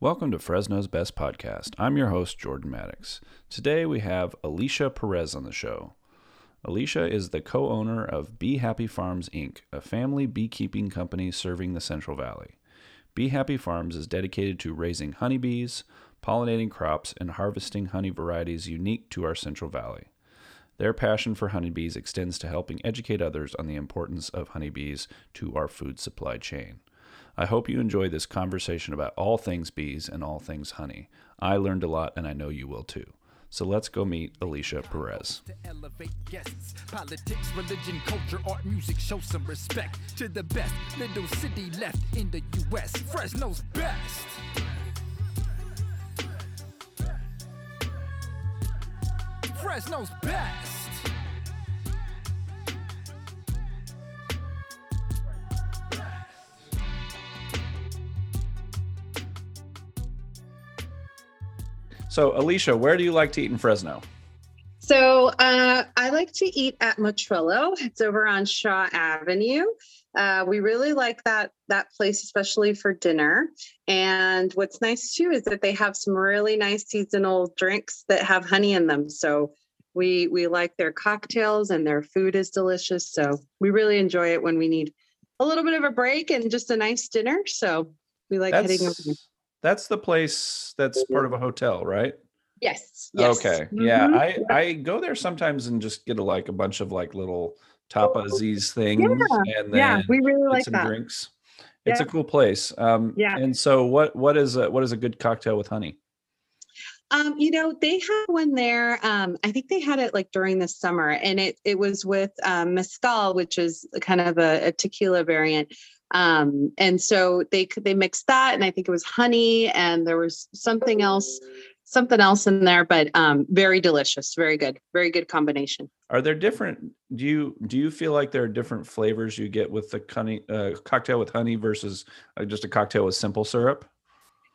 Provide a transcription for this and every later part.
Welcome to Fresno's Best Podcast. I'm your host, Jordan Maddox. Today we have Alicia Perez on the show. Alicia is the co owner of Bee Happy Farms, Inc., a family beekeeping company serving the Central Valley. Bee Happy Farms is dedicated to raising honeybees, pollinating crops, and harvesting honey varieties unique to our Central Valley. Their passion for honeybees extends to helping educate others on the importance of honeybees to our food supply chain. I hope you enjoy this conversation about all things bees and all things honey. I learned a lot, and I know you will too. So let's go meet Alicia Perez. To elevate guests, politics, religion, culture, art, music, show some respect to the best little city left in the U.S. Fresno's best. Fresno's best. So, Alicia, where do you like to eat in Fresno? So uh, I like to eat at Motrillo. It's over on Shaw Avenue. Uh, we really like that that place, especially for dinner. And what's nice too is that they have some really nice seasonal drinks that have honey in them. So we we like their cocktails and their food is delicious. So we really enjoy it when we need a little bit of a break and just a nice dinner. So we like heading over. That's, the place that's part of a hotel, right? Yes. yes. Okay. Yeah. Mhm. I I go there sometimes and just get a, like a bunch of like little tapazis things and then yeah, we really like some that. drinks. It's a cool place. Um Yeah. and so what what is a what is a good cocktail with honey? Um, you know, they had one there. Um, I think they had it like during the summer, and it it was with um, mezcal, which is kind of a, a tequila variant. Um, and so they could they mixed that, and I think it was honey, and there was something else, something else in there, but um, very delicious, very good, very good combination. Are there different do you do you feel like there are different flavors you get with the honey uh, cocktail with honey versus uh, just a cocktail with simple syrup?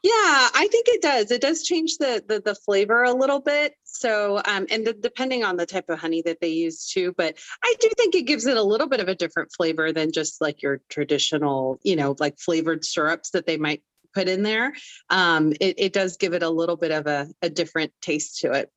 Yeah, I think it does. It does change the the, the flavor a little bit. So, um, and the, depending on the type of honey that they use too, but I do think it gives it a little bit of a different flavor than just like your traditional, you know, like flavored syrups that they might put in there. Um, it, it does give it a little bit of a, a different taste to it.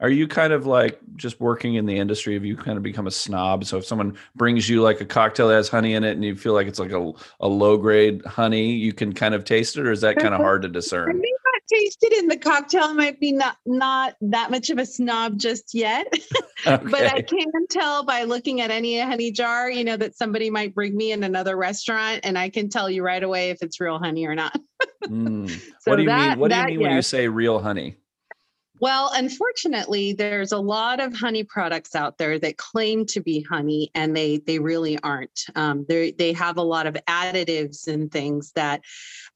Are you kind of like just working in the industry? Have you kind of become a snob? So if someone brings you like a cocktail that has honey in it and you feel like it's like a, a low grade honey, you can kind of taste it, or is that kind of hard to discern? I may not taste it in the cocktail. I might be not not that much of a snob just yet. but I can tell by looking at any honey jar, you know, that somebody might bring me in another restaurant, and I can tell you right away if it's real honey or not. Mm. So what do you that- mean? What do you that, mean when you say real honey? Well, unfortunately, there's a lot of honey products out there that claim to be honey, and they they really aren't. Um, they they have a lot of additives and things that,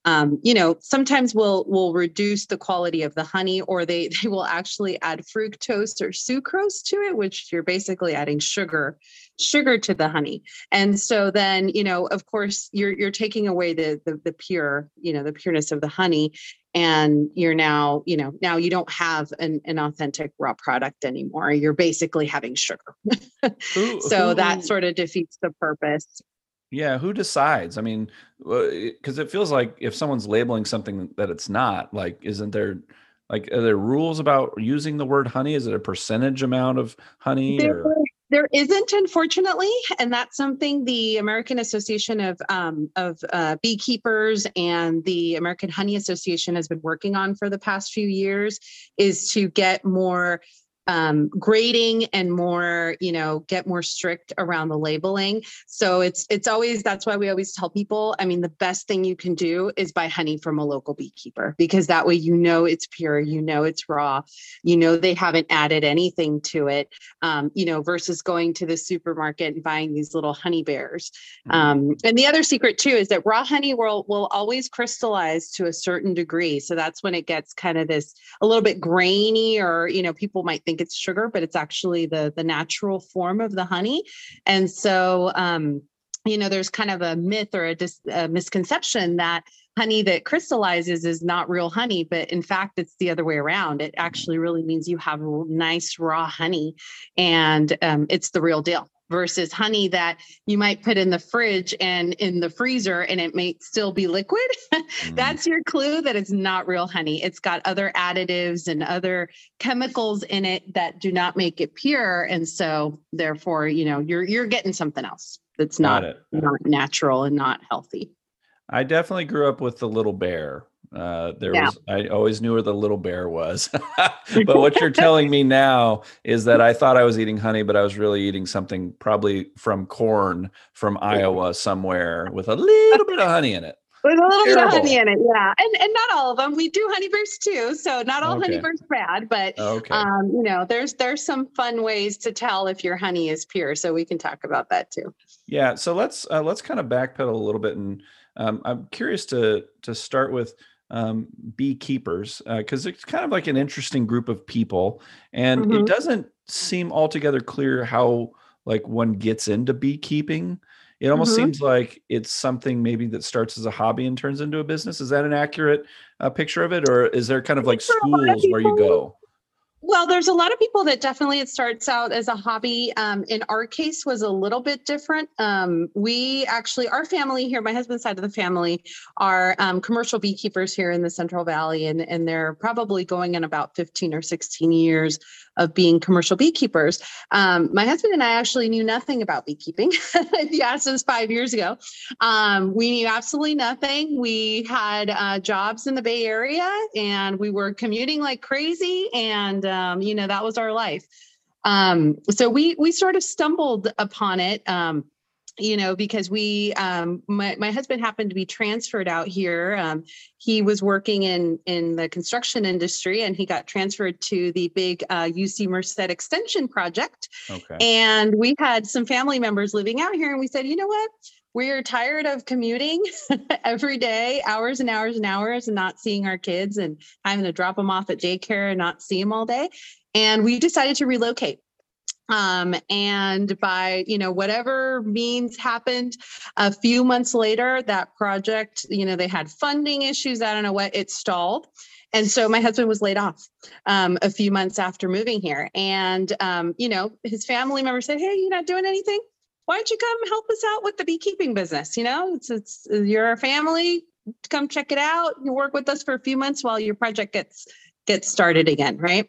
um, you know, sometimes will will reduce the quality of the honey, or they they will actually add fructose or sucrose to it, which you're basically adding sugar sugar to the honey. And so then, you know, of course, you're you're taking away the the, the pure, you know, the pureness of the honey and you're now you know now you don't have an, an authentic raw product anymore you're basically having sugar Who- so who- that sort of defeats the purpose Yeah, who decides? I mean, because eh, it feels like if someone's labeling something that it's not, like, isn't there like are there rules about using the word honey? Is it a percentage amount of honey? there, Or, there isn't unfortunately and that's something the american association of um, of uh, beekeepers and the american honey association has been working on for the past few years is to get more um, grading and more you know get more strict around the labeling. So it's it's always that's why we always tell people i mean the best thing you can do is buy honey from a local beekeeper because that way you know it's pure you know it's raw you know they haven't added anything to it um, you know versus going to the supermarket and buying these little honey bears. Mhm. um, and the other secret too is that raw honey will will always crystallize to a certain degree. So that's when it gets kind of this a little bit grainy or you know people might think it's sugar but it's actually the the natural form of the honey. And so um you know there's kind of a myth or a, dis, a misconception that honey that crystallizes is not real honey but in fact it's the other way around. It actually really means you have nice raw honey and um, it's the real deal versus honey that you might put in the fridge and in the freezer and it may still be liquid. Mm. That's your clue that it's not real honey. It's got other additives and other chemicals in it that do not make it pure. And so therefore, you know, you're you're getting something else that's not not natural and not healthy. I definitely grew up with the little bear. Uh, there Yeah. was I always knew where the little bear was. but what you're telling me now is that I thought I was eating honey, but I was really eating something probably from corn from Iowa somewhere with a little bit of honey in it. With a little bit of honey in it, yeah, and and not all of them. We do honey bears too, so not all honey Okay. bears bad, but Okay. um, you know, there's there's some fun ways to tell if your honey is pure. So we can talk about that too. Yeah, so let's uh, let's kind of backpedal a little bit, and um, I'm curious to to start with um, beekeepers because it's kind of like an interesting group of people, and it Mhm. doesn't seem altogether clear how like one gets into beekeeping. It almost Mhm. seems like it's something maybe that starts as a hobby and turns into a business. Is that an accurate uh, picture of it, or is there kind of like schools where you go? Well, there's a lot of people that definitely it starts out as a hobby. Um, in our case, was a little bit different. Um, we actually, our family here, my husband's side of the family, are um, commercial beekeepers here in the Central Valley, and and they're probably going in about 15 or 16 years of being commercial beekeepers. Um, my husband and I actually knew nothing about beekeeping. asked us five years ago, um, we knew absolutely nothing. We had uh, jobs in the Bay Area and we were commuting like crazy. And, um, you know, that was our life. Um, so we, we sort of stumbled upon it. Um, you know, because we, um, my, my husband happened to be transferred out here. Um, he was working in in the construction industry, and he got transferred to the big uh, UC Merced Extension project. Okay. And we had some family members living out here, and we said, you know what? We're tired of commuting every day, hours and hours and hours, and not seeing our kids and having to drop them off at daycare and not see them all day. And we decided to relocate. Um, and by you know whatever means happened, a few months later, that project, you know, they had funding issues. I don't know what it stalled. And so my husband was laid off um, a few months after moving here. And, um, you know, his family member said, Hey, you're not doing anything? Why don't you come help us out with the beekeeping business? You know, it's, it's you're a family, come check it out. You work with us for a few months while your project gets gets started again, right?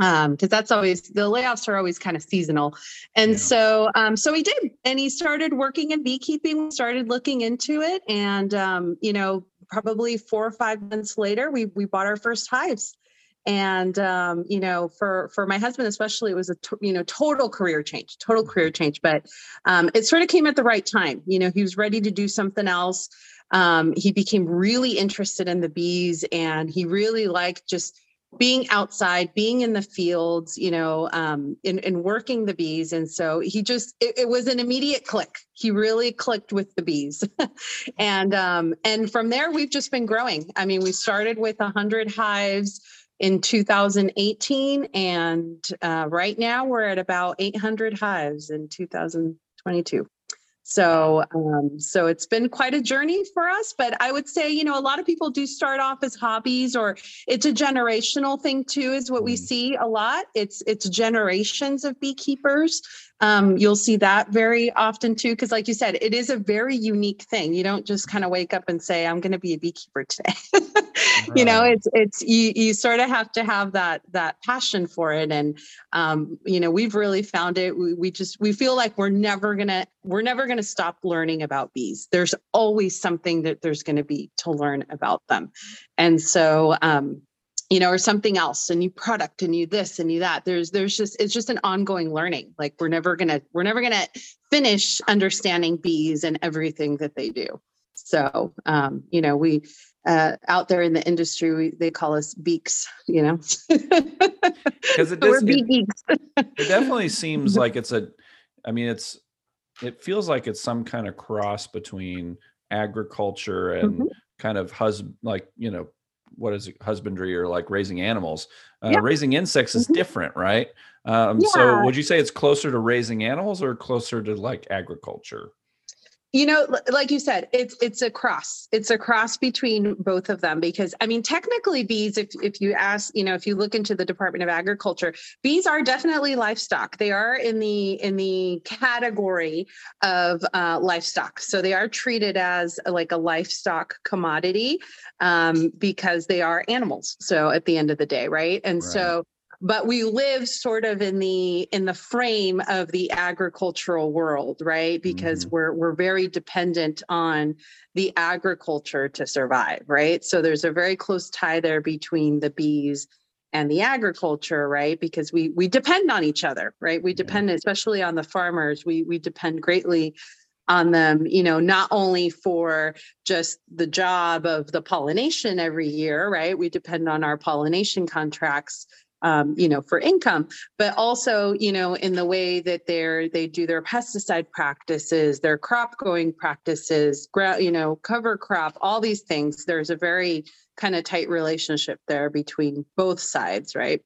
um because that's always the layoffs are always kind of seasonal and Yeah. so um so he did and he started working in beekeeping started looking into it and um you know probably four or five months later we we bought our first hives and um you know for for my husband especially it was a you know total career change total career change but um it sort of came at the right time you know he was ready to do something else um he became really interested in the bees and he really liked just being outside, being in the fields, you know, um, and, and working the bees. And so he just, it, it was an immediate click. He really clicked with the bees. and, um, and from there, we've just been growing. I mean, we started with 100 hives in 2018. And uh, right now we're at about 800 hives in 2022. So, um, so it's been quite a journey for us, but I would say, you know, a lot of people do start off as hobbies or it's a generational thing too, is what we Mm. see a lot. It's, it's generations of beekeepers. Um, you'll see that very often too, because like you said, it is a very unique thing. You don't just kind of wake up and say, I'm going to be a beekeeper today. you know, it's, it's, you, you sort of have to have that, that passion for it. And, um, you know, we've really found it. We, we just, we feel like we're never going to, we're never going to stop learning about bees. There's always something that there's going to be to learn about them. And so, um, you know, or something else, a new product, a new this, a new that. There's, there's just, it's just an ongoing learning. Like we're never gonna, we're never gonna finish understanding bees and everything that they do. So, um, you know, we, uh, out there in the industry, we, they call us beaks, you know. Because it does, it, it definitely seems like it's a i mean it's it feels like it's some kind of cross between agriculture and Mhm. kind of husband, like you know what is it husbandry or like raising animals uh, Yeah. raising insects is Mhm. different right um, so would you say it's closer to raising animals or closer to like agriculture you know like you said it's it's a cross. It's a cross between both of them because i mean technically bees if, if you ask you know if you look into the department of agriculture bees are definitely livestock. They are in the in the category of uh, livestock. So they are treated as like a livestock commodity um, because they are animals so at the end of the day right? And right. so but we live sort of in the in the frame of the agricultural world right? Because mm-hmm. we're we're very dependent on the agriculture to survive right? So there's a very close tie there between the bees and the agriculture right? Because we we depend on each other right? We depend yeah. especially on the farmers we we depend greatly on them you know not only for just the job of the pollination every year right? We depend on our pollination contracts um, you know, for income, but also, you know, in the way that they're they do their pesticide practices, their crop growing practices, you know, cover crop, all these things. There's a very kind of tight relationship there between both sides, right?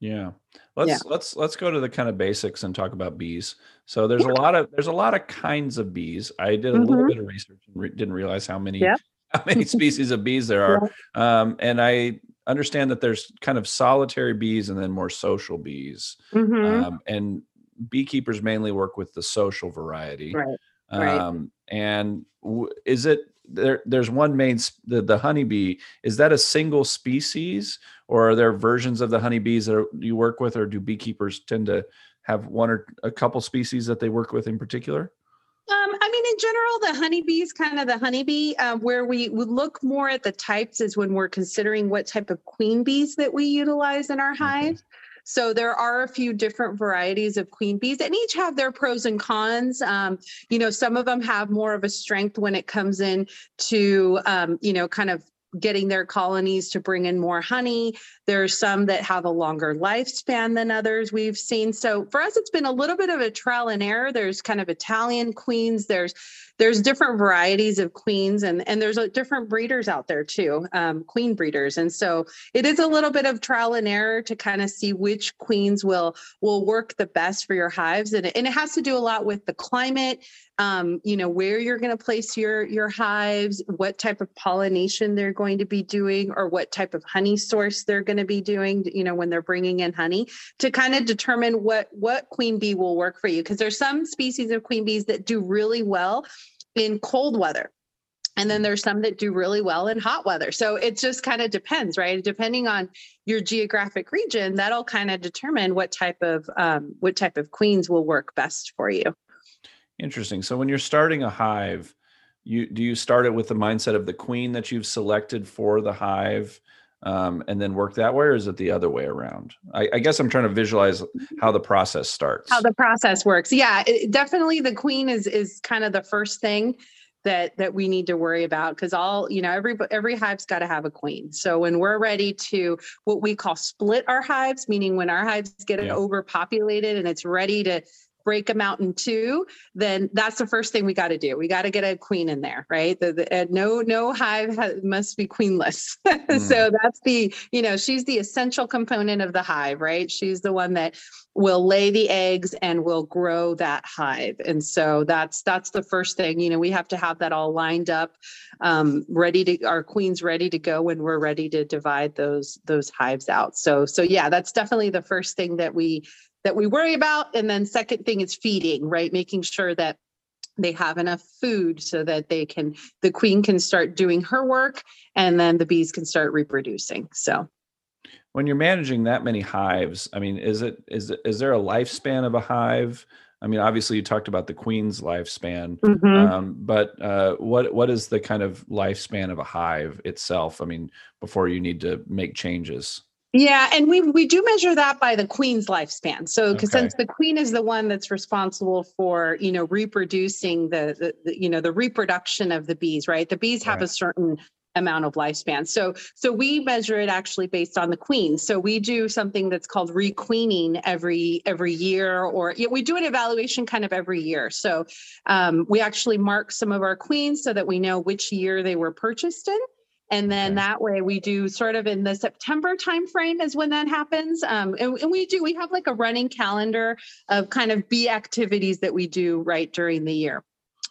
Yeah. Let's yeah. let's let's go to the kind of basics and talk about bees. So there's yeah. a lot of there's a lot of kinds of bees. I did a mm-hmm. little bit of research and re- didn't realize how many yeah. how many species of bees there are. Um, and I understand that there's kind of solitary bees and then more social bees. Mm-hmm. Um, and beekeepers mainly work with the social variety. Right. Um, right. And w- is it there? There's one main the the honeybee. Is that a single species, or are there versions of the honeybees that you work with, or do beekeepers tend to have one or a couple species that they work with in particular? Um, in general, the honeybees, kind of the honeybee, uh, where we would look more at the types is when we're considering what type of queen bees that we utilize in our hive. Mm-hmm. So there are a few different varieties of queen bees, and each have their pros and cons. Um, you know, some of them have more of a strength when it comes in to, um, you know, kind of getting their colonies to bring in more honey. There's some that have a longer lifespan than others we've seen. So for us, it's been a little bit of a trial and error. There's kind of Italian queens. There's there's different varieties of queens and and there's a, different breeders out there too um, queen breeders and so it is a little bit of trial and error to kind of see which queens will will work the best for your hives and, and it has to do a lot with the climate um, you know where you're going to place your your hives what type of pollination they're going to be doing or what type of honey source they're going to be doing you know when they're bringing in honey to kind of determine what what queen bee will work for you because there's some species of queen bees that do really well in cold weather. And then there's some that do really well in hot weather. So it just kind of depends, right? Depending on your geographic region, that'll kind of determine what type of um, what type of queens will work best for you. Interesting. So when you're starting a hive, you do you start it with the mindset of the queen that you've selected for the hive, um, and then work that way, or is it the other way around? I, I, guess I'm trying to visualize how the process starts. How the process works. Yeah, it, definitely the queen is is kind of the first thing that that we need to worry about because all you know every every hive's got to have a queen so when we're ready to what we call split our hives meaning when our hives get yeah. overpopulated and it's ready to break them out in two, then that's the first thing we got to do. We got to get a queen in there, right? The, the no no hive has, must be queenless. mm. so that's the you know she's the essential component of the hive, right? She's the one that will lay the eggs and will grow that hive and so that's that's the first thing you know we have to have that all lined up um, ready to our queens ready to go when we're ready to divide those those hives out so so yeah that's definitely the first thing that we that we worry about. And then second thing is feeding, right? Making sure that they have enough food so that they can the queen can start doing her work and then the bees can start reproducing. So when you're managing that many hives, I mean, is it is it, is there a lifespan of a hive? I mean, obviously you talked about the queen's lifespan, mm-hmm. um, but uh, what what is the kind of lifespan of a hive itself? I mean, before you need to make changes. Yeah, and we we do measure that by the queen's lifespan. So, because okay. since the queen is the one that's responsible for you know reproducing the, the, the, you know the reproduction of the bees, right? The bees have right. a certain amount of lifespan. So so we measure it actually based on the queen. So we do something that's called requeening every every year, or yeah, we do an evaluation kind of every year. So um, we actually mark some of our queens so that we know which year they were purchased in and then that way we do sort of in the september timeframe is when that happens. Um, and, and, we do we have like a running calendar of kind of bee activities that we do right during the year.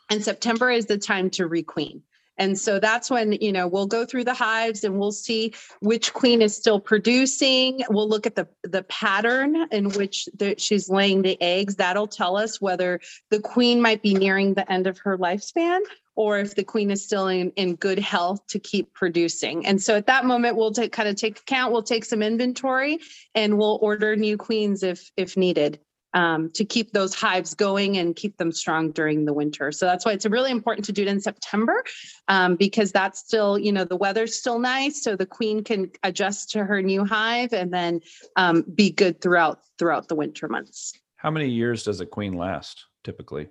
And September is the time to requeen. And so that's when, you know, we'll go through the hives and we'll see which queen is still producing. We'll look at the, the pattern in which the, she's laying the eggs. That'll tell us whether the queen might be nearing the end of her lifespan or if the queen is still in, in good health to keep producing. And so at that moment, we'll take kind of take account, we'll take some inventory and we'll order new queens if if needed um, to keep those hives going and keep them strong during the winter. So that's why it's really important to do it in September um, because that's still, you know, the weather's still nice, so the queen can adjust to her new hive and then um, be good throughout throughout the winter months. How many years does a queen last typically?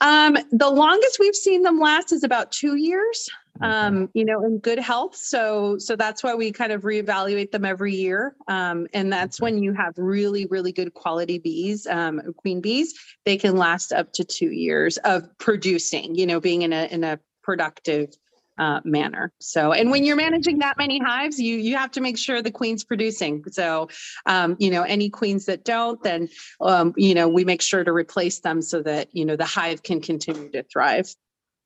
Um, the longest we've seen them last is about two years. Um, you know, in good health. So, so that's why we kind of reevaluate them every year. Um, and that's when you have really, really good quality bees, um, queen bees. They can last up to two years of producing. You know, being in a in a productive uh, manner. So, and when you're managing that many hives, you you have to make sure the queen's producing. So, um, you know, any queens that don't, then um, you know, we make sure to replace them so that you know the hive can continue to thrive.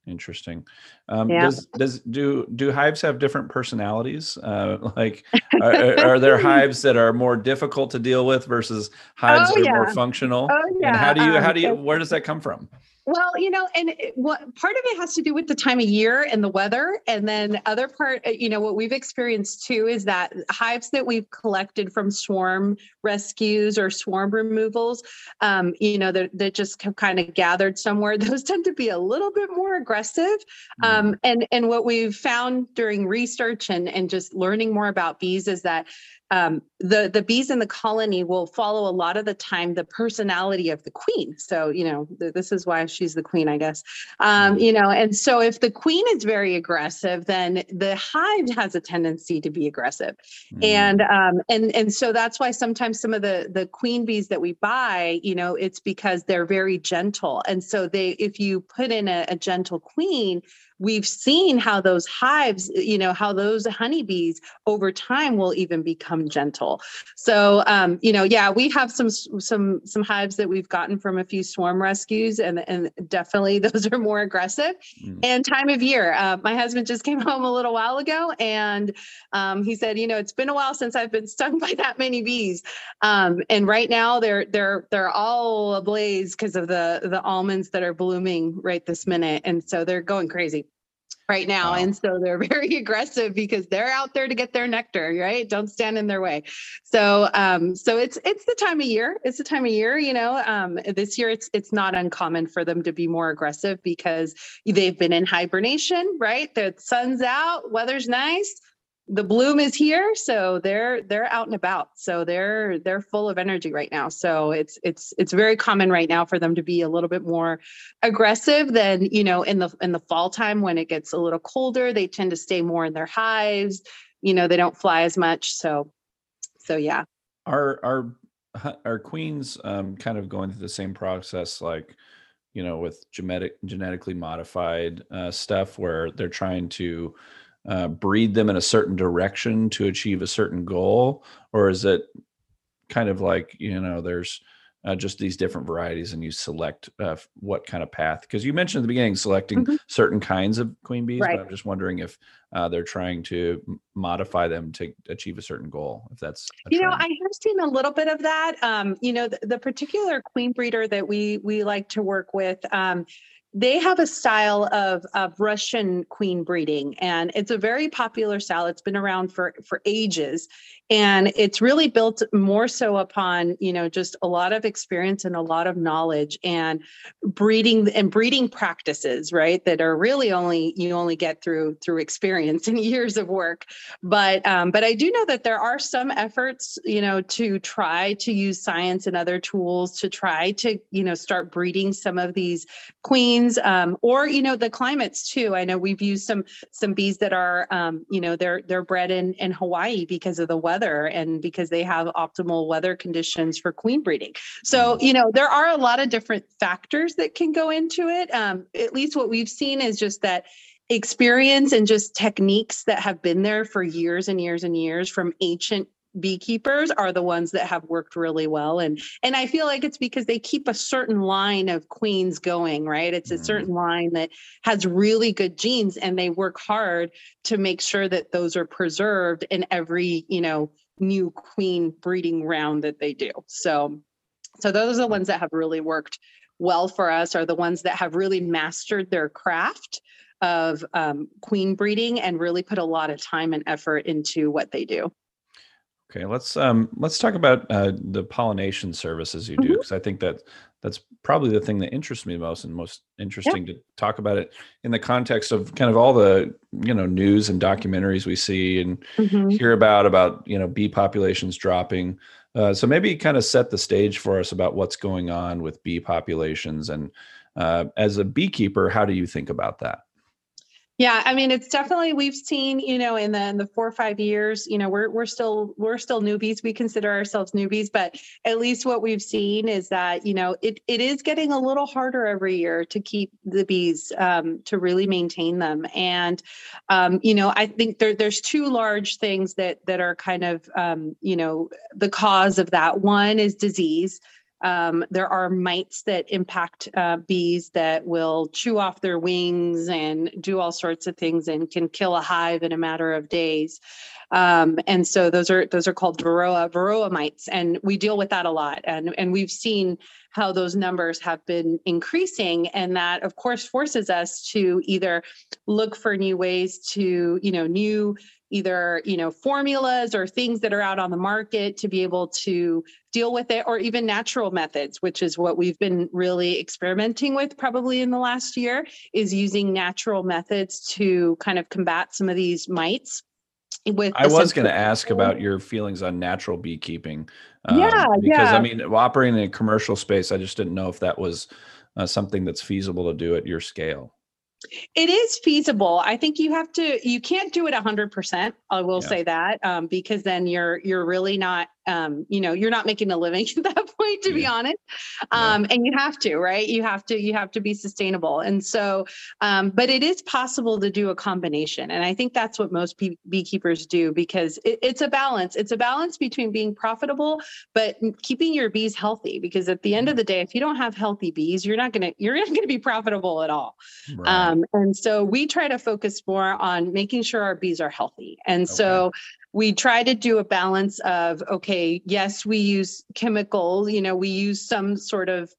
Interesting. Um, Yeah. Does does do do hives have different personalities? Uh, like, are, are- there hives that are more difficult to deal with versus hives Oh, that are more functional? Oh yeah. And how do you how um, do you where does that come from? Well, you know, and it- what part of it has to do with the time of year and the weather, and then other part, uh, you know, what we've experienced too is that hives that we've collected from swarm rescues or swarm removals, um, you know, that that just have kind of gathered somewhere. Those tend to be a little bit more aggressive, Mm. um, and and what we've found during research and and just learning more about bees is that um, the the bees in the colony will follow a lot of the time the personality of the queen. So you know th- this is why she's the queen, I guess. Um, you know, and so if the queen is very aggressive, then the hive has a tendency to be aggressive Mm. and um and and so that's why sometimes some of the the queen bees that we buy you know it's because they're very gentle and so they if you put in a, a gentle queen we've seen how those hives you know how those honeybees over time will even become gentle so um you know yeah we have some some some hives that we've gotten from a few swarm rescues and and definitely those are more aggressive Mm. and time of year uh, my husband just came home a little while ago and um, he said, you know, it's been a while since I've been stung by that many bees. Um, and right now they're they're they're all ablaze because of the the almonds that are blooming right this minute. And so they're going crazy right now. Wow. And so they're very aggressive because they're out there to get their nectar, right? Don't stand in their way. So um, so it's it's the time of year. It's the time of year, you know. Um, this year it's it's not uncommon for them to be more aggressive because they've been in hibernation, right? The sun's out, weather's nice the bloom is here so they're they're out and about. So they're they're full of energy right now. So it's it's it's very common right now for them to be a little bit more aggressive than you know in the in the fall time when it gets a little colder. They tend to stay more in their hives. You know they don't fly as much. So so yeah. Are are are queens um, kind of going through the same process like you know with genetic genetically modified uh, stuff where they're trying to uh, breed them in a certain direction to achieve a certain goal or is it kind of like you know there's uh, just these different varieties and you select uh, what kind of path because you mentioned at the beginning selecting Mhm. certain kinds of queen bees Right. but i'm just wondering if uh, they're trying to modify them to achieve a certain goal if that's you know i have seen a little bit of that um you know the, the particular queen breeder that we we like to work with um they have a style of, of Russian queen breeding, and it's a very popular style. It's been around for for ages, and it's really built more so upon you know just a lot of experience and a lot of knowledge and breeding and breeding practices, right? That are really only you only get through through experience and years of work but um, but I do know that there are some efforts, you know, to try to use science and other tools to try to, you know, start breeding some of these queens, um, or you know, the climates too. I know we've used some some bees that are, um, you know, they're they're bred in in Hawaii because of the weather and because they have optimal weather conditions for queen breeding. So you know, there are a lot of different factors that can go into it. Um, at least what we've seen is just that experience and just techniques that have been there for years and years and years from ancient beekeepers are the ones that have worked really well and and i feel like it's because they keep a certain line of queens going right it's a Mhm. certain line that has really good genes and they work hard to make sure that those are preserved in every you know new queen breeding round that they do so so those are the ones that have really worked well for us are the ones that have really mastered their craft of um, queen breeding and really put a lot of time and effort into what they do. Okay, let's um let's talk about uh, the pollination services you do because I think that that's probably the thing that interests me most and most interesting to talk about it in the context of kind of all the you know news and documentaries we see and hear about about you know bee populations dropping. Uh, so maybe kind of set the stage for us about what's going on with bee populations and uh, as a beekeeper, how do you think about that? Yeah, I mean, it's definitely we've seen, you know, in the in the four or five years, you know, we're we're still we're still newbies. We consider ourselves newbies, but at least what we've seen is that, you know, it it is getting a little harder every year to keep the bees, um, to really maintain them. And um, you know, I think there there's two large things that that are kind of um, you know, the cause of that. One is disease. Um, there are mites that impact uh, bees that will chew off their wings and do all sorts of things and can kill a hive in a matter of days. Um, and so those are those are called varroa varroa mites, and we deal with that a lot. And and we've seen how those numbers have been increasing, and that of course forces us to either look for new ways to you know new either you know formulas or things that are out on the market to be able to deal with it or even natural methods which is what we've been really experimenting with probably in the last year is using natural methods to kind of combat some of these mites with I was going to ask about your feelings on natural beekeeping. um, Yeah, because I mean, operating in a commercial space, I just didn't know if that was uh, something that's feasible to do at your scale. It is feasible. I think you have to. You can't do it hundred percent. I will Yeah. say that um, because then you're you're really not. Um, you know, you're not making a living at that point, to be Yeah. honest. Yeah. Um, and you have to, right? You have to. You have to be sustainable. And so, um, but it is possible to do a combination. And I think that's what most bee- beekeepers do because it, it's a balance. It's a balance between being profitable but keeping your bees healthy. Because at the end of the day, if you don't have healthy bees, you're not gonna you're not gonna be profitable at all. Right. Um, and so we try to focus more on making sure our bees are healthy. And so we try to do a balance of, okay, yes, we use chemicals, you know, we use some sort of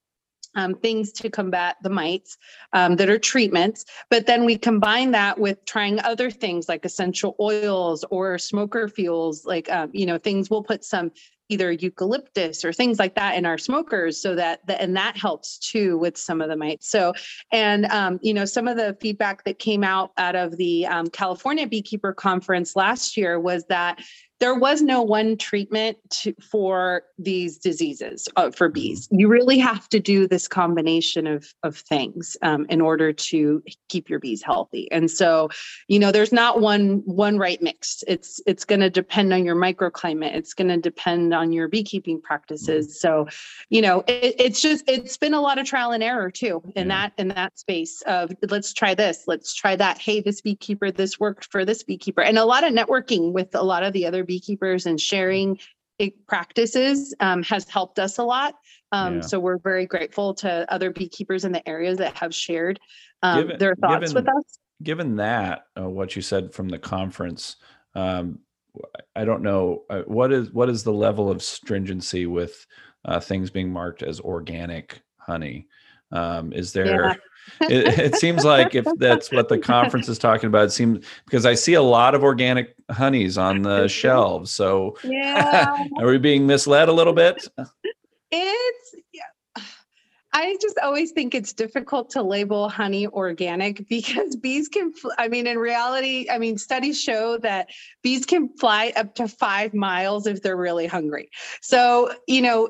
um, things to combat the mites um, that are treatments, but then we combine that with trying other things like essential oils or smoker fuels, like, um, you know, things we'll put some either eucalyptus or things like that in our smokers so that, the, and that helps too with some of the mites. So and um, you know, some of the feedback that came out out of the um, California Beekeeper Conference last year was that there was no one treatment to, for these diseases uh, for bees. You really have to do this combination of of things um, in order to keep your bees healthy. And so, you know, there's not one one right mix. It's it's going to depend on your microclimate. It's going to depend on your beekeeping practices. So, you know, it, it's just it's been a lot of trial and error too in Yeah. that in that space of let's try this, let's try that. Hey, this beekeeper, this worked for this beekeeper, and a lot of networking with a lot of the other beekeepers and sharing practices um, has helped us a lot. Um, Yeah. So we're very grateful to other beekeepers in the areas that have shared um, Given- their thoughts with us. Given that, uh, what you said from the conference, um, I don't know uh, what is what is the level of stringency with uh, things being marked as organic honey. Um, is there? It, it seems like if that's what the conference is talking about, it seems because I see a lot of organic honeys on the shelves. So Yeah. are we being misled a little bit? It's yeah. I just always think it's difficult to label honey organic because bees can I mean in reality I mean studies show that bees can fly up to 5 miles if they're really hungry. So, you know,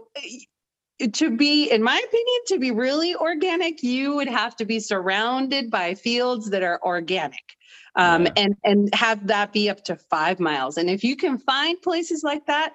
to be in my opinion to be really organic you would have to be surrounded by fields that are organic. Um, Yeah. and and have that be up to 5 miles. And if you can find places like that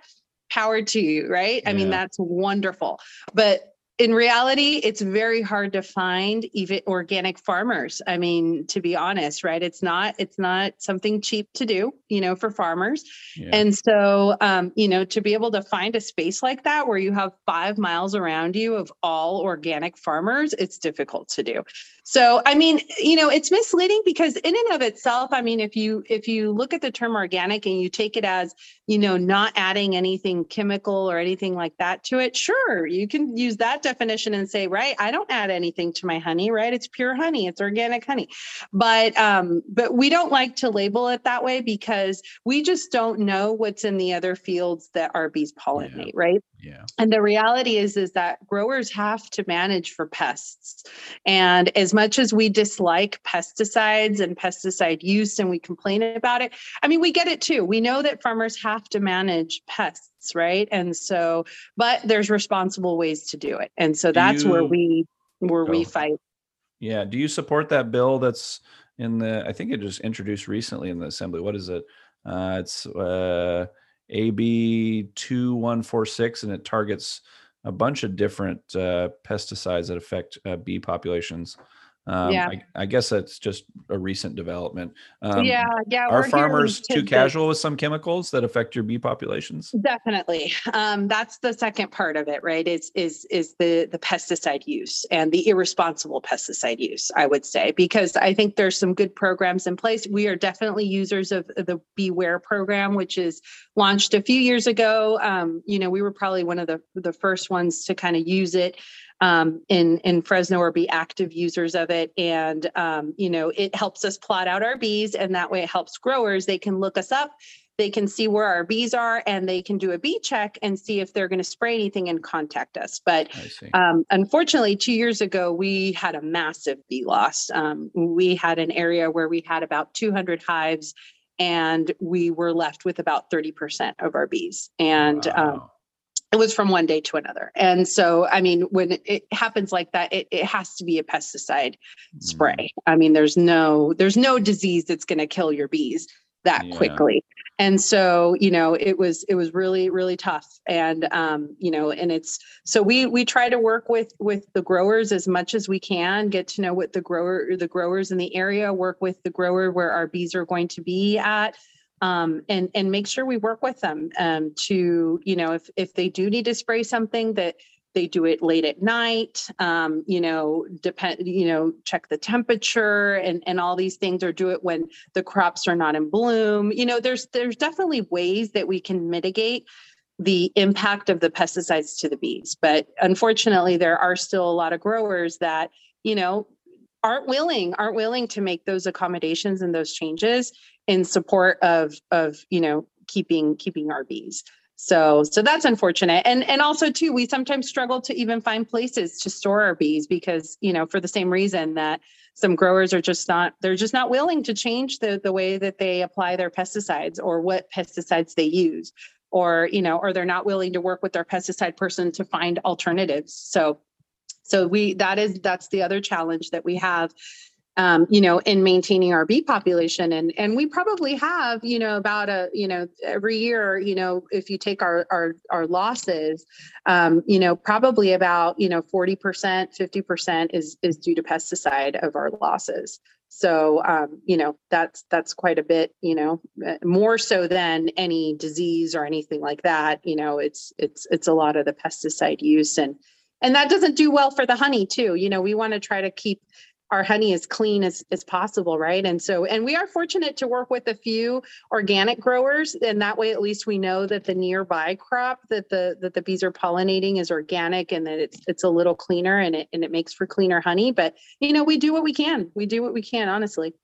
power to you, right? I mean, that's wonderful. But in reality, it's very hard to find even organic farmers. I mean, to be honest, right? It's not it's not something cheap to do, you know, for farmers. Yeah. And so, um, you know, to be able to find a space like that where you have five miles around you of all organic farmers, it's difficult to do. So, I mean, you know, it's misleading because in and of itself, I mean, if you if you look at the term organic and you take it as, you know, not adding anything chemical or anything like that to it, sure, you can use that definition and say, right, I don't add anything to my honey, right? It's pure honey, it's organic honey. But um but we don't like to label it that way because we just don't know what's in the other fields that our bees pollinate, yeah. right? Yeah. And the reality is is that growers have to manage for pests. And as much as we dislike pesticides and pesticide use and we complain about it, I mean, we get it too. We know that farmers have to manage pests, right? And so, but there's responsible ways to do it. And so that's you, where we where we fight. Yeah. Do you support that bill that's in the I think it just introduced recently in the assembly. What is it? Uh it's uh AB 2146 and it targets a bunch of different uh, pesticides that affect uh, bee populations. Um, yeah. I, I, guess that's just a recent development. Um, yeah, yeah. Are farmers too casual with some chemicals that affect your bee populations? Definitely. Um, that's the second part of it, right? Is is is the the pesticide use and the irresponsible pesticide use? I would say because I think there's some good programs in place. We are definitely users of the BeeWhere program, which is launched a few years ago. Um, you know, we were probably one of the the first ones to kind of use it um, in in Fresno or be active users of it. And um, you know, it helps us plot out our bees, and that way it helps growers. They can look us up, they can see where our bees are, and they can do a bee check and see if they're going to spray anything and contact us. But um, unfortunately, two years ago, we had a massive bee loss. Um, we had an area where we had about 200 hives. And we were left with about 30% of our bees. And um, wow it was from one day to another. And so, I mean, when it happens like that, it, it has to be a pesticide mm. spray. I mean, there's no there's no disease that's going to kill your bees that yeah. quickly. And so, you know, it was it was really really tough. And um, you know, and it's so we we try to work with with the growers as much as we can, get to know what the grower the growers in the area, work with the grower where our bees are going to be at um, and and make sure we work with them um, to you know if if they do need to spray something that they do it late at night um, you know depend you know check the temperature and and all these things or do it when the crops are not in bloom. You know there's there's definitely ways that we can mitigate the impact of the pesticides to the bees but unfortunately there are still a lot of growers that you know aren't willing aren't willing to make those accommodations and those changes in support of of you know keeping keeping our bees so so that's unfortunate. And and also too we sometimes struggle to even find places to store our bees because you know for the same reason that some growers are just not they're just not willing to change the the way that they apply their pesticides or what pesticides they use or you know or they're not willing to work with their pesticide person to find alternatives. So so we that is that's the other challenge that we have um, you know, in maintaining our bee population. And and we probably have, you know, about a, you know, every year, you know, if you take our our our losses, um, you know, probably about, you know, 40%, 50% is is due to pesticide of our losses. So um, you know, that's that's quite a bit, you know, more so than any disease or anything like that. You know, it's it's it's a lot of the pesticide use and and that doesn't do well for the honey too. You know we want to try to keep our honey as clean as, as possible right? And so and we are fortunate to work with a few organic growers and that way at least we know that the nearby crop that the that the bees are pollinating is organic and that it's it's a little cleaner and it and it makes for cleaner honey. But you know we do what we can. We do what we can honestly.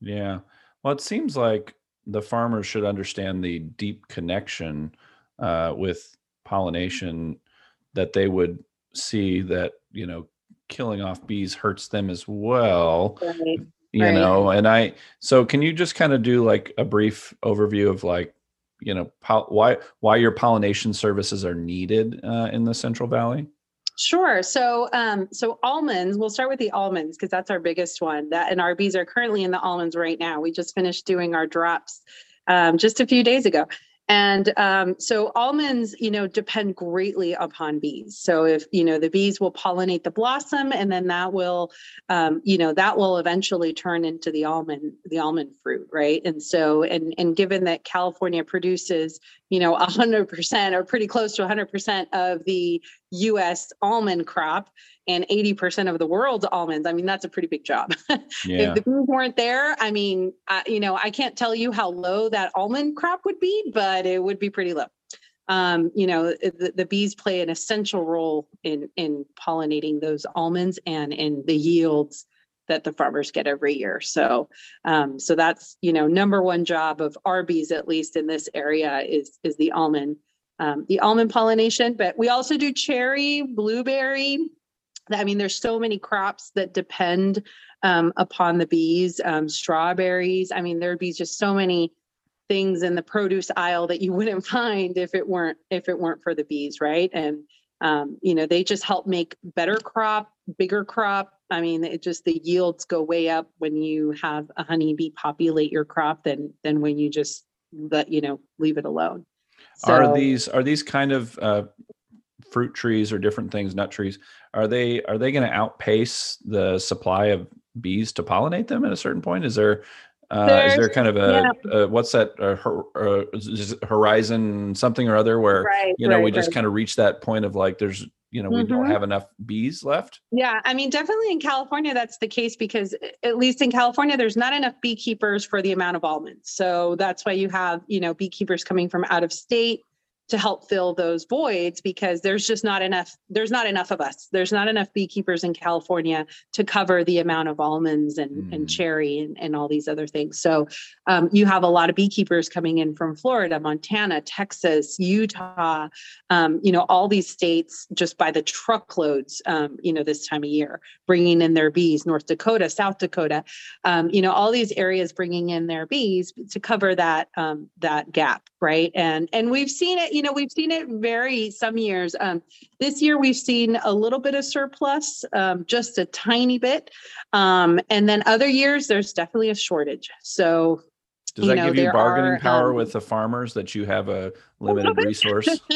Yeah. Well it seems like the farmers should understand the deep connection uh, with pollination that they would see that you know killing off bees hurts them as well right. you right. know and i so can you just kind of do like a brief overview of like you know pol- why why your pollination services are needed uh, in the central valley Sure. So, um, so almonds. We'll start with the almonds because that's our biggest one. That and our bees are currently in the almonds right now. We just finished doing our drops um, just a few days ago, And um, so almonds, you know, depend greatly upon bees. So if you know the bees will pollinate the blossom, and then that will, um, you know, that will eventually turn into the almond, the almond fruit, right? And so, and and given that California produces, you know, hundred percent or pretty close to hundred percent of the U.S. almond crop, and 80% of the world's almonds. I mean, that's a pretty big job. Yeah. if the bees weren't there, I mean, I, you know, I can't tell you how low that almond crop would be, but it would be pretty low. Um, you know, the, the bees play an essential role in in pollinating those almonds and in the yields that the farmers get every year. So, um, so that's you know number one job of our bees, at least in this area, is is the almond um, the almond pollination. But we also do cherry, blueberry, I mean, there's so many crops that depend um, upon the bees. Um, strawberries. I mean, there'd be just so many things in the produce aisle that you wouldn't find if it weren't if it weren't for the bees, right? And um, you know, they just help make better crop, bigger crop. I mean, it just the yields go way up when you have a honeybee populate your crop than than when you just let you know leave it alone. So, are these are these kind of uh, fruit trees or different things, nut trees? are they are they going to outpace the supply of bees to pollinate them at a certain point? Is there uh, is there kind of a, yeah. a what's that her, uh, horizon something or other where right, you know right, we just right. kind of reach that point of like there's you know we mm-hmm. don't have enough bees left yeah i mean definitely in california that's the case because at least in california there's not enough beekeepers for the amount of almonds so that's why you have you know beekeepers coming from out of state to help fill those voids because there's just not enough there's not enough of us. There's not enough beekeepers in california to cover the amount of almonds and, mm. and cherry and, and all these other things. So um, you have a lot of beekeepers coming in from florida montana texas utah um, you know all these states just by the truckloads um, you know this time of year bringing in their bees north dakota south dakota um, you know all these areas bringing in their bees to cover that um, that gap right? And and we've seen it you know, we've seen it vary some years. Um, this year, we've seen a little bit of surplus, um, just a tiny bit. Um, and then other years, there's definitely a shortage. So, does that know, give you bargaining are, power um, with the farmers that you have a limited resource?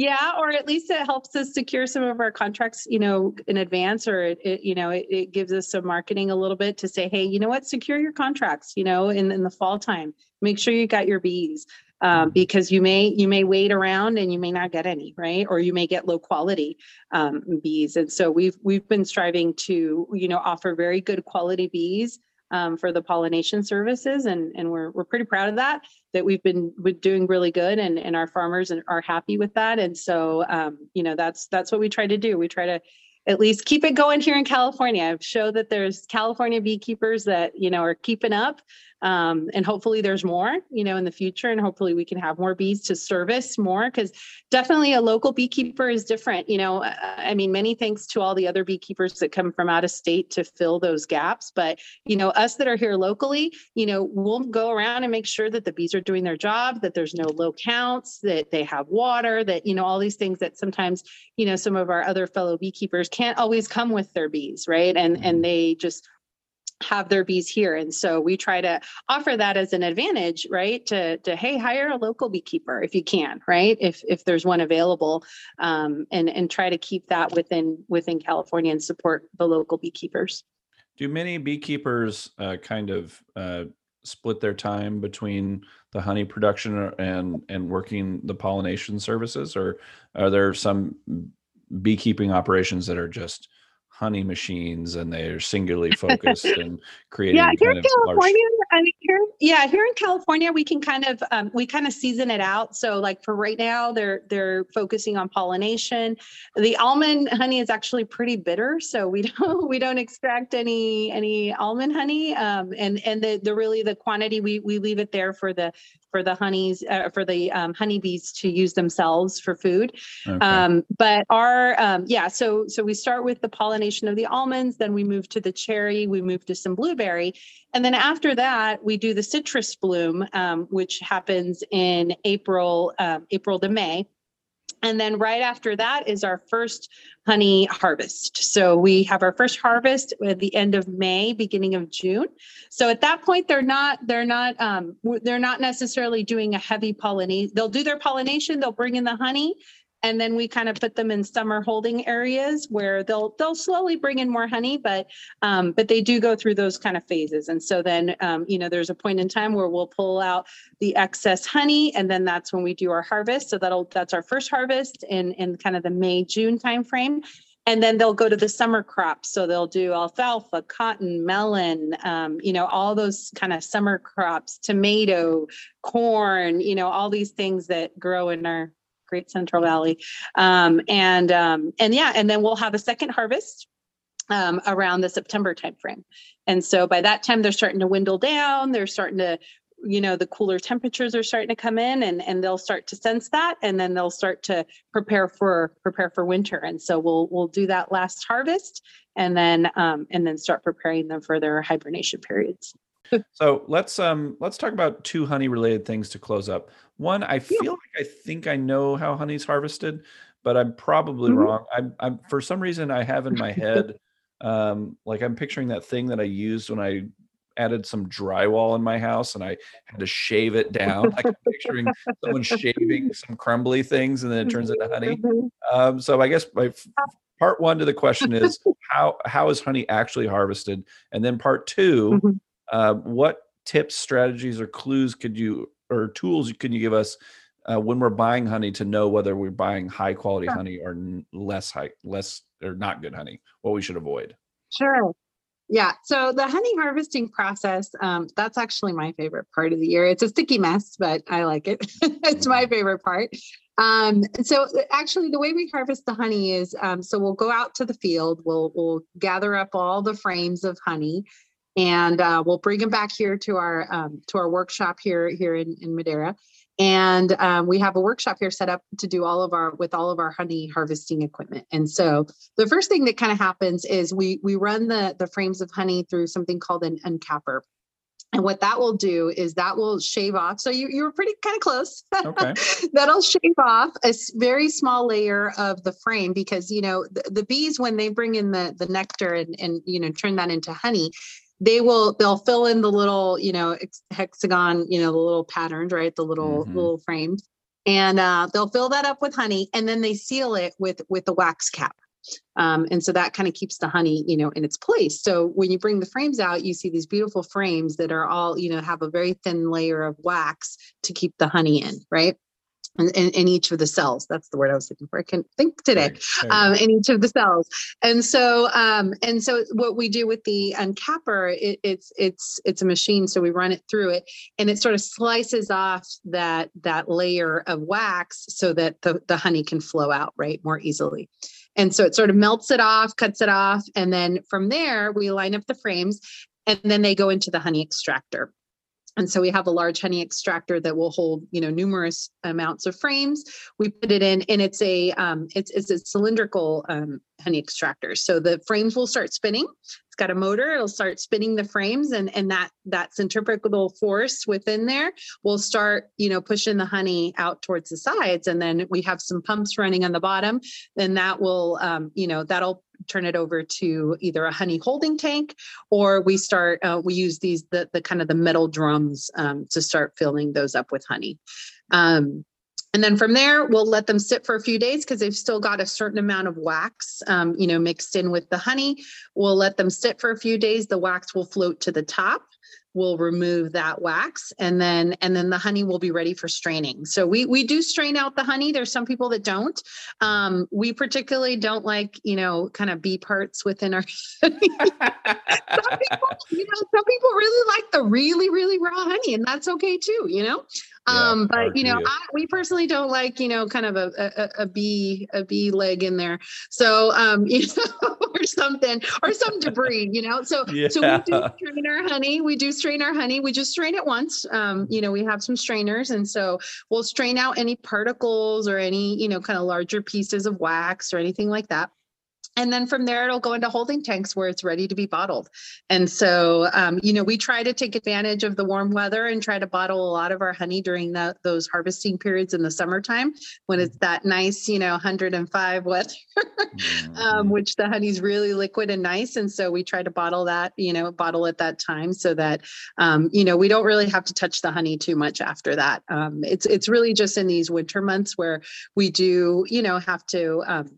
yeah or at least it helps us secure some of our contracts you know in advance or it, it you know it, it, gives us some marketing a little bit to say hey you know what secure your contracts you know in, in the fall time make sure you got your bees um, because you may you may wait around and you may not get any right? Or you may get low quality um, bees. And so we've we've been striving to you know offer very good quality bees um, for the pollination services. And and we're we're pretty proud of that that we've been doing really good and and our farmers are happy with that. And so um, you know that's that's what we try to do. We try to at least keep it going here in California. Show that there's California beekeepers that you know are keeping up um, and hopefully there's more you know in the future and hopefully we can have more bees to service more because definitely a local beekeeper is different you know i mean many thanks to all the other beekeepers that come from out of state to fill those gaps but you know us that are here locally you know we'll go around and make sure that the bees are doing their job that there's no low counts that they have water that you know all these things that sometimes you know some of our other fellow beekeepers can't always come with their bees right and and mm-hmm. they just have their bees here. And so we try to offer that as an advantage right? To to hey hire a local beekeeper if you can right? If if there's one available um, and and try to keep that within within california and support the local beekeepers. Do many beekeepers uh, kind of uh, split their time between the honey production and and working the pollination services? Or are there some beekeeping operations that are just honey machines and they're singularly focused and creating yeah here in california large... i mean here yeah here in california we can kind of um, we kind of season it out. So like for right now they're they're focusing on pollination. The almond honey is actually pretty bitter so we don't we don't extract any any almond honey um, and and the the really the quantity we we leave it there for the for the honeys uh, for the um, honeybees to use themselves for food. Okay. um, but our um, yeah so so we start with the pollination of the almonds then we move to the cherry we move to some blueberry. And then after that we do the citrus bloom um, which happens in april um, april to may And then right after that is our first honey harvest. So we have our first harvest at the end of May, beginning of June. So at that point, they're not they're not um, they're not necessarily doing a heavy pollination. They'll do their pollination. They'll bring in the honey, and then we kind of put them in summer holding areas where they'll they'll slowly bring in more honey but um, but they do go through those kind of phases. And so then um, you know there's a point in time where we'll pull out the excess honey and then that's when we do our harvest. So that'll that's our first harvest in in kind of the may june timeframe. And then they'll go to the summer crops. So they'll do alfalfa cotton melon um, you know all those kind of summer crops tomato corn you know all these things that grow in our Great Central Valley. Um, and um, and yeah, and then we'll have a second harvest um, around the September timeframe. And so by that time, they're starting to windle down. They're starting to, you know, the cooler temperatures are starting to come in, and and they'll start to sense that, and then they'll start to prepare for prepare for winter. And so we'll we'll do that last harvest, and then um, and then start preparing them for their hibernation periods. so let's um let's talk about two honey related things to close up. One, I feel yeah. like I think I know how honey's harvested, but I'm probably mm-hmm. wrong. I'm I'm for some reason I have in my head um like I'm picturing that thing that I used when I added some drywall in my house and I had to shave it down. Like I'm picturing someone shaving some crumbly things and then it turns into honey. Mm-hmm. Um, so I guess my part one to the question is how how is honey actually harvested? And then part 2 mm-hmm. Uh, what tips, strategies, or clues could you or tools can you give us uh, when we're buying honey to know whether we're buying high quality sure. honey or less high, less or not good honey? What we should avoid? Sure. Yeah. So the honey harvesting process, um, that's actually my favorite part of the year. It's a sticky mess, but I like it. it's my mm-hmm. favorite part. Um, so actually the way we harvest the honey is, um, so we'll go out to the field, we'll, we'll gather up all the frames of honey and uh, we'll bring them back here to our um, to our workshop here here in, in Madera. And um, we have a workshop here set up to do all of our with all of our honey harvesting equipment. And so the first thing that kind of happens is we we run the the frames of honey through something called an uncapper. And what that will do is that will shave off. So you, you were pretty kind of close. Okay. That'll shave off a very small layer of the frame because, you know, the, the, bees, when they bring in the, the nectar and, and, you know, turn that into honey, they will they'll fill in the little you know hexagon you know the little patterns right? The little mm-hmm. little frames. And uh, they'll fill that up with honey and then they seal it with with the wax cap. Um, and so that kind of keeps the honey you know in its place. So when you bring the frames out you see these beautiful frames that are all you know have a very thin layer of wax to keep the honey in right in, in, each of the cells. That's the word I was looking for. I can't think today. Right. Um, in each of the cells, and so um, and so what we do with the uncapper, it, it's it's it's a machine. So we run it through it, and it sort of slices off that that layer of wax so that the the honey can flow out right more easily. And so it sort of melts it off, cuts it off, and then from there we line up the frames, and then they go into the honey extractor and so we have a large honey extractor that will hold you know numerous amounts of frames. We put it in and it's a um, it's, it's a cylindrical um, honey extractor. So the frames will start spinning. It's got a motor. It'll start spinning the frames and and that that centripetal force within there will start you know pushing the honey out towards the sides. And then we have some pumps running on the bottom and that will um, you know that'll turn it over to either a honey holding tank or we start uh, we use these the, the kind of the metal drums um, to start filling those up with honey. Um, and then from there we'll let them sit for a few days because they've still got a certain amount of wax um, you know mixed in with the honey. We'll let them sit for a few days. The wax will float to the top we'll remove that wax and then and then the honey will be ready for straining. So we we do strain out the honey. There's some people that don't. Um, we particularly don't like you know kind of bee parts within our some people you know some people really like the really really raw honey and that's okay too you know um, but you know, I, we personally don't like, you know, kind of a, a, a bee, a bee leg in there. So, um, you know, or something, or some debris, you know, so, yeah. so we do strain our honey. We do strain our honey. We just strain it once. Um, you know, we have some strainers and so we'll strain out any particles or any, you know, kind of larger pieces of wax or anything like that and then from there it'll go into holding tanks where it's ready to be bottled. And so um, you know we try to take advantage of the warm weather and try to bottle a lot of our honey during the, those harvesting periods in the summertime when it's that nice you know 105 weather um, which the honey's really liquid and nice. And so we try to bottle that you know bottle at that time so that um, you know we don't really have to touch the honey too much after that. Um, it's it's really just in these winter months where we do you know have to um,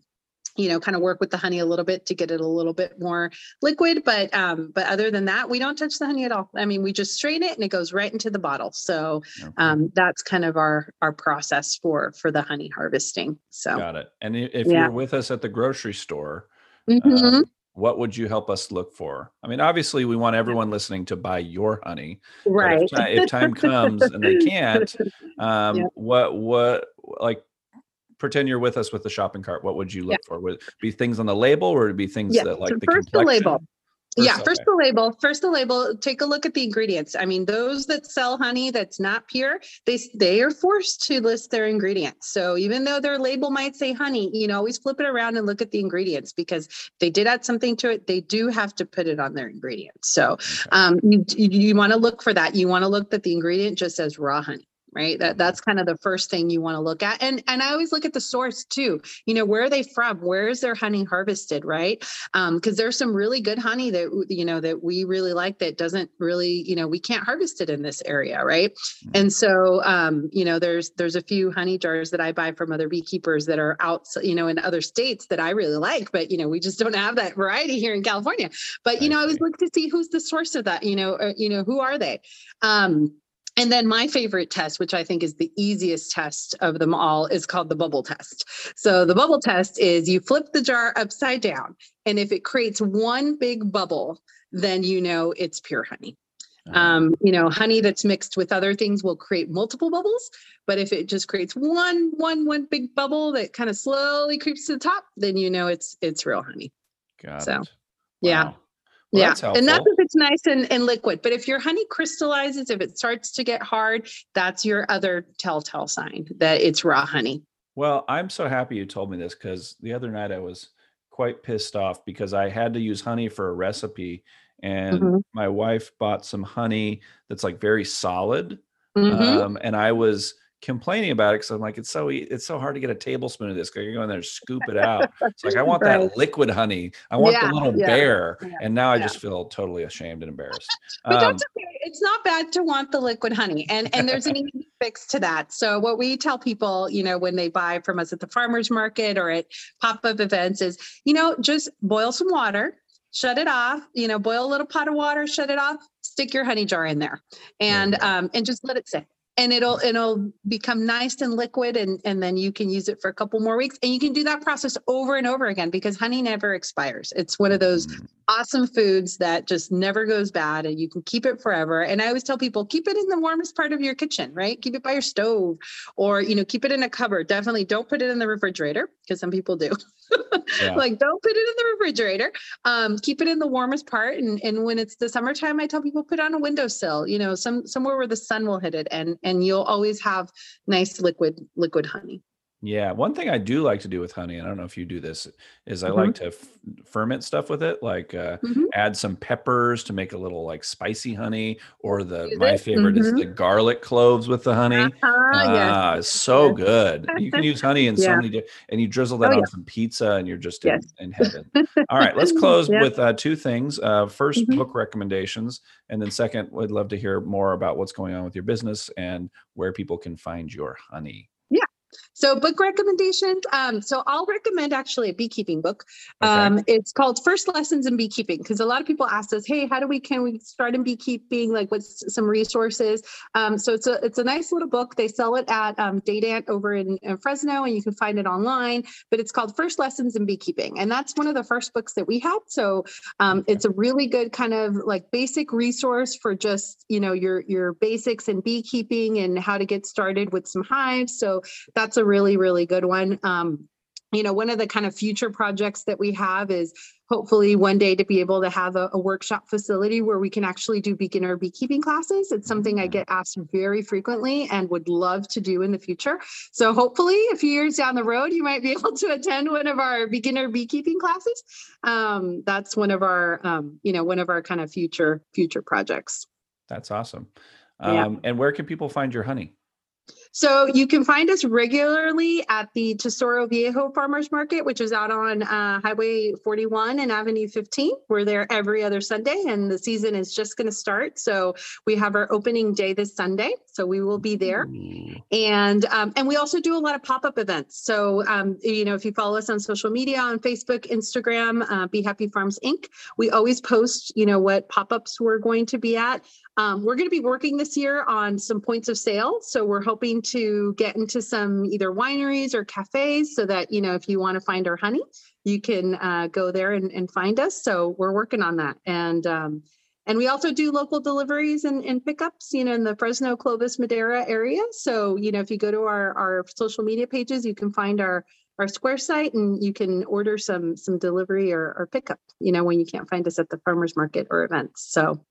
you know kind of work with the honey a little bit to get it a little bit more liquid but um but other than that we don't touch the honey at all i mean we just strain it and it goes right into the bottle so um that's kind of our our process for for the honey harvesting so Got it. And if Yeah. you're with us at the grocery store, Mhm. um, what would you help us look for? I mean, obviously, we want everyone listening to buy your honey. right If, if time comes and they can't, um, Yeah. what what like pretend you're with us with the shopping cart? What would you look for? Would it be things on the label, or would it be things Yeah, that like so the first the complexion? label. yeah, First, first okay. the label. First the label. Take a look at the ingredients. I mean, those that sell honey that's not pure, they they are forced to list their ingredients. So even though their label might say honey, you know, always flip it around and look at the ingredients because if they did add something to it. They do have to put it on their ingredients. So Okay. um, you you, you want to look for that. You want to look that the ingredient just says raw honey. Right. That that's kind of the first thing you want to look at. And and I always look at the source too. You know, where are they from? Where is their honey harvested? Right um because there's some really good honey that you know that we really like that doesn't really you know we can't harvest it in this area right Mhm. and so um you know there's there's a few honey jars that i buy from other beekeepers that are out you know in other states that i really like but you know we just don't have that variety here in california but you know i always look to see who's the source of that you know or, you know who are they um and then my favorite test, which I think is the easiest test of them all, is called the bubble test. So the bubble test is you flip the jar upside down, and if it creates one big bubble, then you know it's pure honey. Uh, Um, you know, honey that's mixed with other things will create multiple bubbles, but if it just creates one, one, one big bubble that kind of slowly creeps to the top, then you know it's it's real honey. got so, it. yeah. Well, yeah, that's and that's if it's nice and, and liquid. But if your honey crystallizes, if it starts to get hard, that's your other telltale sign that it's raw honey. Well, I'm so happy you told me this because the other night I was quite pissed off because I had to use honey for a recipe, and Mhm. my wife bought some honey that's like very solid, Mhm. um, and I was complaining about it because I'm like, it's so it's so hard to get a tablespoon of this because you're going there, and scoop it out. It's like I want Right. that liquid honey. I want Yeah, the little yeah, bear, yeah, and now I just feel totally ashamed and embarrassed. But Um, that's okay. It's not bad to want the liquid honey. And and there's an easy fix to that. So what we tell people, you know, when they buy from us at the farmers market or at pop-up events is, you know, just boil some water, shut it off, you know, boil a little pot of water, shut it off, stick your honey jar in there and um and just let it sit. And it'll it'll become nice and liquid and and then you can use it for a couple more weeks. And you can do that process over and over again because honey never expires. It's one of those mm, awesome foods that just never goes bad and you can keep it forever. And i always tell people keep it in the warmest part of your kitchen right? Keep it by your stove or you know keep it in a cupboard. Definitely don't put it in the refrigerator because some people do. Yeah. like don't put it in the refrigerator. Um keep it in the warmest part. And and when it's the summertime i tell people put it on a windowsill you know some somewhere where the sun will hit it. And and you'll always have nice liquid liquid honey Yeah, one thing I do like to do with honey, and I don't know if you do this, is I Mhm. like to f- ferment stuff with it, like uh, Mhm. add some peppers to make a little like spicy honey, or the my it. favorite is Mhm. the garlic cloves with the honey. Uh-huh, yes. Ah, it's so yes. good. You can use honey in so many, di- and you drizzle that Oh, on yeah. some pizza, and you're just Yes. in, in heaven. All right, let's close Yeah. with uh, two things. Uh, 1st Mhm. book recommendations, and then second, we'd love to hear more about what's going on with your business and where people can find your honey. So book recommendations. Um, so I'll recommend actually a beekeeping book. Okay. Um, it's called First Lessons in Beekeeping because a lot of people ask us, "Hey, how do we can we start in beekeeping? Like, what's some resources?" Um, so it's a it's a nice little book. They sell it at um, Dadant over in, in Fresno, and you can find it online. But it's called First Lessons in Beekeeping, and that's one of the first books that we had. So um, Okay. it's a really good kind of like basic resource for just you know your your basics in beekeeping and how to get started with some hives. So that's a really really good one um you know, one of the kind of future projects that we have is hopefully one day to be able to have a, a, workshop facility where we can actually do beginner beekeeping classes. It's something I get asked very frequently and would love to do in the future. So hopefully a few years down the road, you might be able to attend one of our beginner beekeeping classes. Um, that's one of our, um, you know, one of our kind of future, future projects. That's awesome. Um, yeah. And where can people find your honey? So you can find us regularly at the Tesoro Viejo Farmers Market, which is out on uh, Highway 41 and Avenue 15. We're there every other Sunday, and the season is just going to start. So we have our opening day this Sunday, so we will be there. And um, and we also do a lot of pop up events. So um, you know, if you follow us on social media on Facebook, Instagram, uh, Bee Happy Farms Inc., we always post you know what pop ups we're going to be at. Um, we're going to be working this year on some points of sale. So we're hoping to get into some either wineries or cafes so that, you know, if you want to find our honey, you can uh, go there and, and, find us. So we're working on that. And, um, and we also do local deliveries and, and, pickups, you know, in the Fresno, Clovis, Madera area. So, you know, if you go to our, our social media pages, you can find our our Square site and you can order some some delivery or, or pickup, you know, when you can't find us at the farmers market or events. So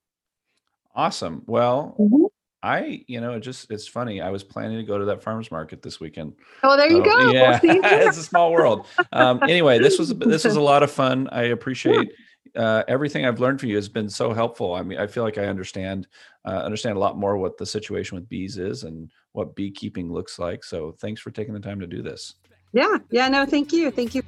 Awesome. Well, mm-hmm. I, you know, it just it's funny. I was planning to go to that farmers market this weekend. Oh, there so, you go. Yeah, it's a small world. Um, anyway, this was this was a lot of fun. I appreciate uh, everything I've learned from you has been so helpful. I mean, I feel like I understand uh, understand a lot more what the situation with bees is and what beekeeping looks like. So, thanks for taking the time to do this. Yeah, yeah, no, thank you, thank you.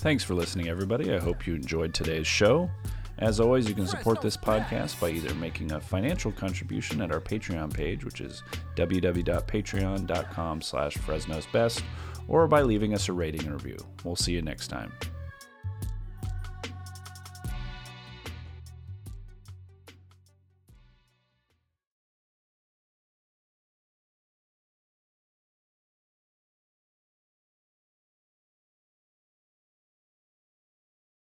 Thanks for listening, everybody. I hope you enjoyed today's show. As always, you can support this podcast by either making a financial contribution at our Patreon page, which is www.patreon.com slash Fresno's Best, or by leaving us a rating and review. We'll see you next time.